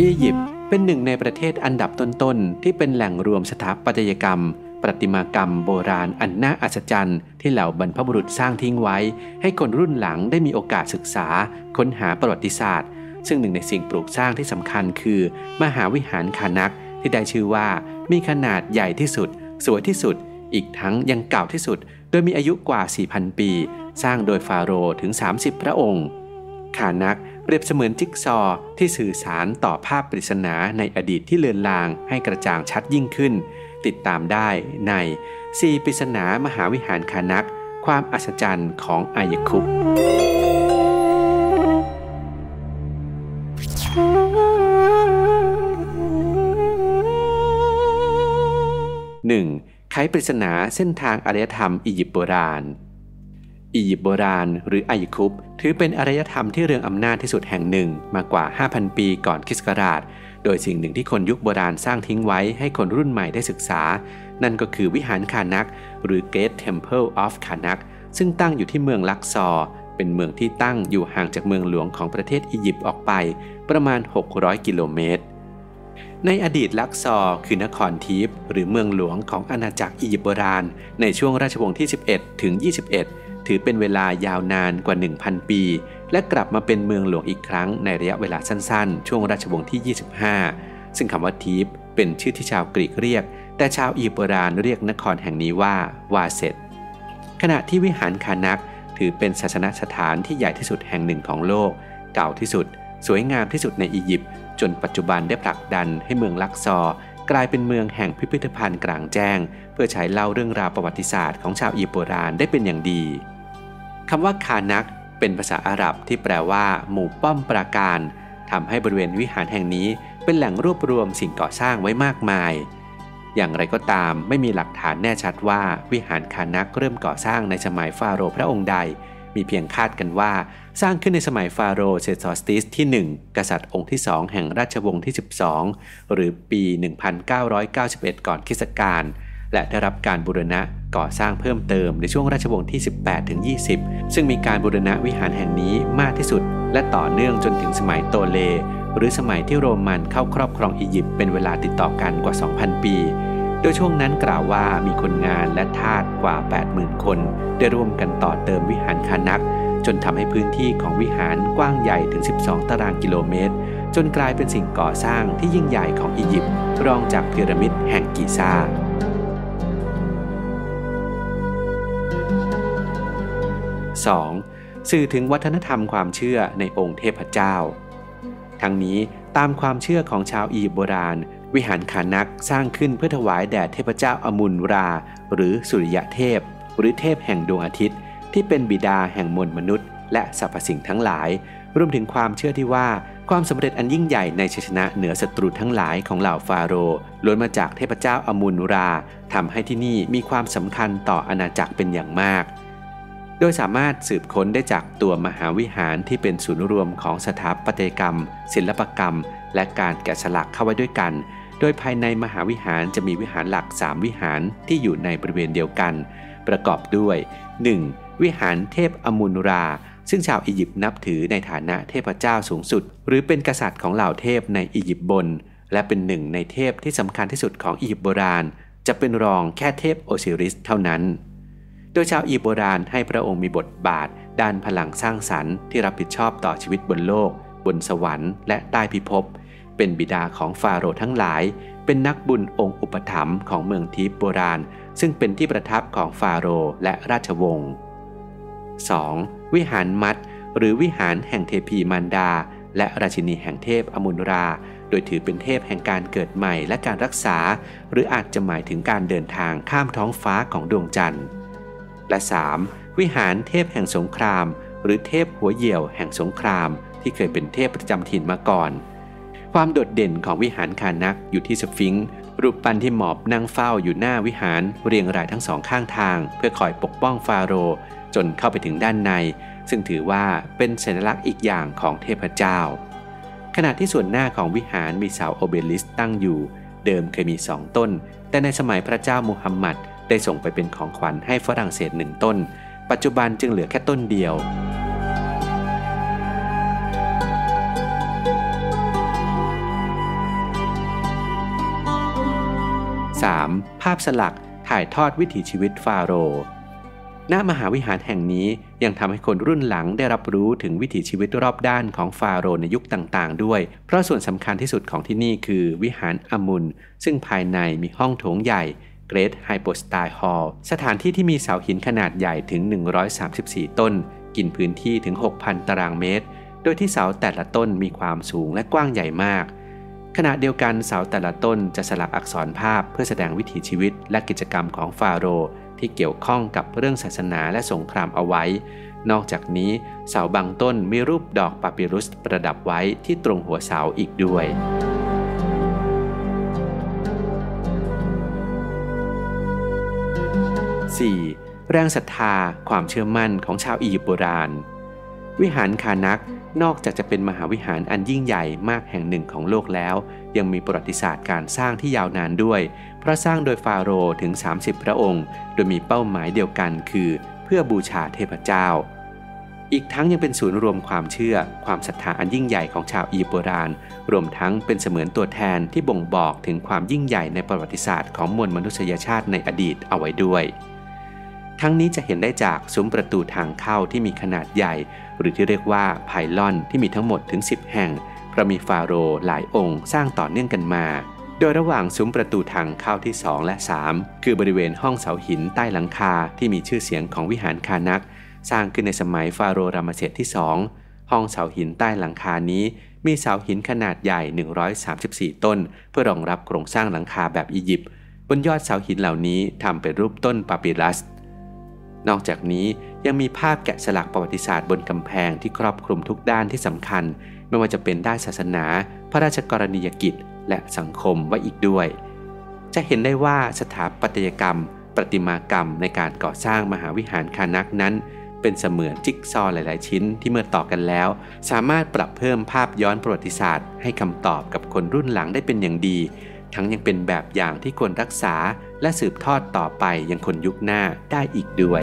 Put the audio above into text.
อียิปต์เป็นหนึ่งในประเทศอันดับต้นๆ ที่เป็นแหล่งรวมสถาปัตยกรรม ประติมากรรมโบราณอันน่าอัศจรรย์ ที่เหล่าบรรพบุรุษสร้างทิ้งไว้ ให้คนรุ่นหลังได้มีโอกาสศึกษา ค้นหาประวัติศาสตร์ ซึ่งหนึ่งในสิ่งปลูกสร้างที่สำคัญคือ มหาวิหารคานักที่ได้ชื่อว่ามีขนาดใหญ่ที่สุด สวยที่สุด อีกทั้งยังเก่าที่สุด โดยมีอายุกว่า 4,000 ปี สร้างโดยฟาโรห์ถึง 30 พระองค์ คานักเปรียบเสมือนจิ๊กซอที่สื่อสารต่อภาพปริศนาในอดีตที่เลือนลางให้กระจ่างชัดยิ่งขึ้น ติดตามได้ในสีปริศนามหาวิหารคานัก ความอัศจรรย์ของอายคุป 1. ไขปริศนาเส้นทางอารยธรรมอียิปต์โบราณ อียิปต์โบราณ หรืออายคุปถือเป็นอารยธรรมที่เรืองอำนาจที่สุดแห่งหนึ่งมากว่า 5,000 ปีก่อนคริสต์ศักราช โดยสิ่งหนึ่งที่คนยุคโบราณสร้างทิ้งไว้ให้คนรุ่นใหม่ได้ศึกษา นั่นก็คือวิหารคานัก หรือ Great Temple of Karnak ซึ่งตั้งอยู่ที่เมืองลักซอร์เป็นเมืองที่ตั้งอยู่ห่างจากเมืองหลวงของประเทศอียิปต์ออกไปประมาณ 600 กิโลเมตร ในอดีตลักซอร์คือนครทีฟหรือเมืองหลวงของอาณาจักรอียิปต์โบราณ ในช่วงราชวงศ์ที่ 11 ถึง 21 ถือเป็นเวลายาวนานกว่า 1,000 ปี และกลับมาเป็นเมืองหลวงอีกครั้งในระยะเวลาสั้นๆ ช่วงราชวงศ์ที่ 25 ซึ่งคำว่าทีฟเป็นชื่อที่ชาวกรีกเรียก แต่ชาวอียิปต์โบราณเรียกนครแห่งนี้ว่าวาเซตขณะที่วิหารคานักถือเป็นศาสนสถานที่ใหญ่ที่สุดแห่งหนึ่งของโลก เก่าที่สุด สวยงามที่สุดในอียิปต์จนปัจจุบันได้ผลักดันให้เมืองลักซอร์กลายเป็นเมืองแห่งพิพิธภัณฑ์กลางแจ้ง เพื่อใช้เล่าเรื่องราวประวัติศาสตร์ของชาวอียิปต์โบราณได้เป็นอย่างดี คำว่าคานักเป็นภาษาอาหรับที่แปลว่า หมู่ป้อมปราการทำให้บริเวณวิหารแห่งนี้เป็นแหล่งรวบรวมสิ่งก่อสร้างไว้มากมาย อย่างไรก็ตามไม่มีหลักฐานแน่ชัดว่าวิหารคานักเริ่มก่อสร้างในสมัยฟาโรห์พระองค์ใด มีเพียงคาดกันว่าสร้างขึ้นในสมัยฟาโรห์เซซอสติสที่ 1 กษัตริย์องค์ที่ 2 แห่งราชวงศ์ที่ 12 หรือปี 1991 ก่อนคริสตกาล และได้รับการบูรณะก่อสร้างเพิ่มเติมในช่วงราชวงศ์ที่ 18ถึง20 ซึ่งมีการบูรณะวิหารแห่งนี้มากที่สุด และต่อเนื่องจนถึงสมัยโตเล หรือสมัยที่โรมันเข้าครอบครองอียิปต์เป็นเวลาติดต่อกันกว่า 2,000 ปี โดยช่วงนั้นกล่าวว่ามีคนงานและทาสกว่า 80,000 คน ได้ร่วมกันต่อเติมวิหารคานัก จนทำให้พื้นที่ของวิหารกว้างใหญ่ถึง 12 ตารางกิโลเมตร จนกลายเป็นสิ่งก่อสร้างที่ยิ่งใหญ่ของอียิปต์รองจากพีระมิดแห่งกิซ่า 2. สื่อถึงวัฒนธรรมความเชื่อในองค์เทพเจ้า ทั้งนี้ตามความเชื่อของชาวอียิปต์โบราณ วิหารคานักสร้างขึ้นเพื่อถวายแด่เทพเจ้าอมุนรา หรือสุริยะเทพ หรือเทพแห่งดวงอาทิตย์ ที่เป็นบิดาแห่งมวลมนุษย์ และสรรพสิ่งทั้งหลาย รวมถึงความเชื่อที่ว่าความสำเร็จอันยิ่งใหญ่ในชัยชนะเหนือศัตรูทั้งหลายของเหล่าฟาโรห์ล้วนมาจากเทพเจ้าอมุนราทำให้ที่นี่มีความสำคัญต่ออาณาจักรเป็นอย่างมาก โดยสามารถสืบค้นได้จากตัวมหาวิหารที่เป็นศูนย์รวมของสถาปัตยกรรม ศิลปกรรม และการแกะสลักเข้าไว้ด้วยกัน โดยภายในมหาวิหารจะมีวิหารหลัก 3 วิหารที่อยู่ในบริเวณเดียวกัน ประกอบด้วย 1. วิหารเทพอมุนรา ซึ่งชาวอียิปต์นับถือในฐานะเทพเจ้าสูงสุด หรือเป็นกษัตริย์ของเหล่าเทพในอียิปต์บน และเป็นหนึ่งในเทพที่สำคัญที่สุดของอียิปต์โบราณ จะเป็นรองแค่เทพโอซิริสเท่านั้น โดยชาวอียิปต์โบราณให้พระองค์มีบทบาท ด้านพลังสร้างสรรค์ที่รับผิดชอบต่อชีวิตบนโลก บนสวรรค์และใต้พิภพ เป็นบิดาของฟาโรห์ทั้งหลาย เป็นนักบุญองค์อุปถัมภ์ของเมืองทิพย์โบราณ ซึ่งเป็นที่ประทับของฟาโรห์และราชวงศ์ 2. วิหารมัดหรือวิหารแห่งเทพีมารดา และราชินีแห่งเทพอมุนรา โดยถือเป็นเทพแห่งการเกิดใหม่และการรักษา หรืออาจจะหมายถึงการเดินทางข้ามท้องฟ้าของดวงจันทร์ และ 3. วิหารเทพแห่งสงคราม หรือเทพหัวเหี่ยวแห่งสงคราม ที่เคยเป็นเทพประจำถิ่นมาก่อน ความโดดเด่นของวิหารคาร์นักอยู่ที่สฟิงซ์รูปปั้นที่หมอบนั่งเฝ้าอยู่หน้าวิหารเรียงรายทั้งสองข้างทาง เพื่อคอยปกป้องฟาโรห์จนเข้าไปถึงด้านใน ซึ่งถือว่าเป็นสัญลักษณ์อีกอย่างของเทพเจ้า ขณะที่ส่วนหน้าของวิหารมีเสาโอเบลิสก์ตั้งอยู่ เดิมเคยมีสองต้น แต่ในสมัยพระเจ้ามุฮัมมัด ได้ส่งไปเป็นของขวัญให้ฝรั่งเศสหนึ่งต้น ปัจจุบันจึงเหลือแค่ต้นเดียวสามภาพสลักถ่ายทอดวิถีชีวิตฟาโรห์ณมหาวิหารแห่งนี้ยังทำให้คนรุ่นหลังได้รับรู้ถึงวิถีชีวิตรอบด้านของฟาโรห์ในยุคต่างๆ ด้วย เพราะส่วนสำคัญที่สุดของที่นี่คือวิหารอมุน ซึ่งภายในมีห้องโถงใหญ่ Great h y p o s t y l e Hall สถานที่ที่มีเสาหินขนาดใหญ่ถึง 134 ต้น กินพื้นที่ถึง 6,000 ตารางเมตร โดยที่เสาแต่ละต้นมีความสูงและกว้างใหญ่มาก ขณะเดียวกันเสาแต่ละต้นจะสลักอักษรภาพเพื่อแสดงวิถีชีวิตและกิจกรรมของฟาโรห์ที่เกี่ยวข้องกับเรื่องศาสนาและสงครามเอาไว้ นอกจากนี้เสาบางต้นมีรูปดอกปาปิรุสประดับไว้ที่ตรงหัวเสาอีกด้วย 4. แรงศรัทธาความเชื่อมั่นของชาวอียิปต์โบราณ วิหารคานักนอกจากจะเป็นมหาวิหารอันยิ่งใหญ่มากแห่งหนึ่งของโลกแล้ว ยังมีประวัติศาสตร์การสร้างที่ยาวนานด้วย เพราะสร้างโดยฟาโรห์ถึง 30 พระองค์ โดยมีเป้าหมายเดียวกันคือ เพื่อบูชาเทพเจ้า อีกทั้งยังเป็นศูนย์รวมความเชื่อ ความศรัทธาอันยิ่งใหญ่ของชาวอียิปต์โบราณ รวมทั้งเป็นเสมือนตัวแทนที่บ่งบอกถึงความยิ่งใหญ่ในประวัติศาสตร์ของมวลมนุษยชาติในอดีตเอาไว้ด้วย ทั้งนี้จะเห็นได้จากซุ้มประตูทางเข้าที่มีขนาดใหญ่ หรือที่เรียกว่าไพลอนที่มีทั้งหมดถึง 10 แห่งเพราะมีฟาโรห์หลายองค์สร้างต่อเนื่องกันมา โดยระหว่างซุ้มประตูทางเข้าที่ 2 และ 3 คือบริเวณห้องเสาหินใต้หลังคาที่มีชื่อเสียงของวิหารคานัก สร้างขึ้นในสมัยฟาโรห์รามเสดที่ 2 ห้องเสาหินใต้หลังคานี้ มีเสาหินขนาดใหญ่ 134 ต้น เพื่อรองรับโครงสร้างหลังคาแบบอียิปต์บนยอดเสาหินเหล่านี้ทำเป็นรูปต้นปาปิรัส นอกจากนี้ยังมีภาพแกะสลักประวัติศาสตร์บนกำแพงที่ครอบคลุมทุกด้านที่สำคัญ ไม่ว่าจะเป็นด้านศาสนา พระราชกรณียกิจ และสังคมไว้อีกด้วย จะเห็นได้ว่าสถาปัตยกรรม ประติมากรรมในการก่อสร้างมหาวิหารคานักนั้น เป็นเสมือนจิ๊กซอหลาย ๆ ชิ้นที่เมื่อต่อกันแล้ว สามารถปรับเพิ่มภาพย้อนประวัติศาสตร์ ให้คำตอบกับคนรุ่นหลังได้เป็นอย่างดี ทั้งยังเป็นแบบอย่างที่ควรรักษาและสืบทอดต่อไปยังคนยุคหน้าได้อีกด้วย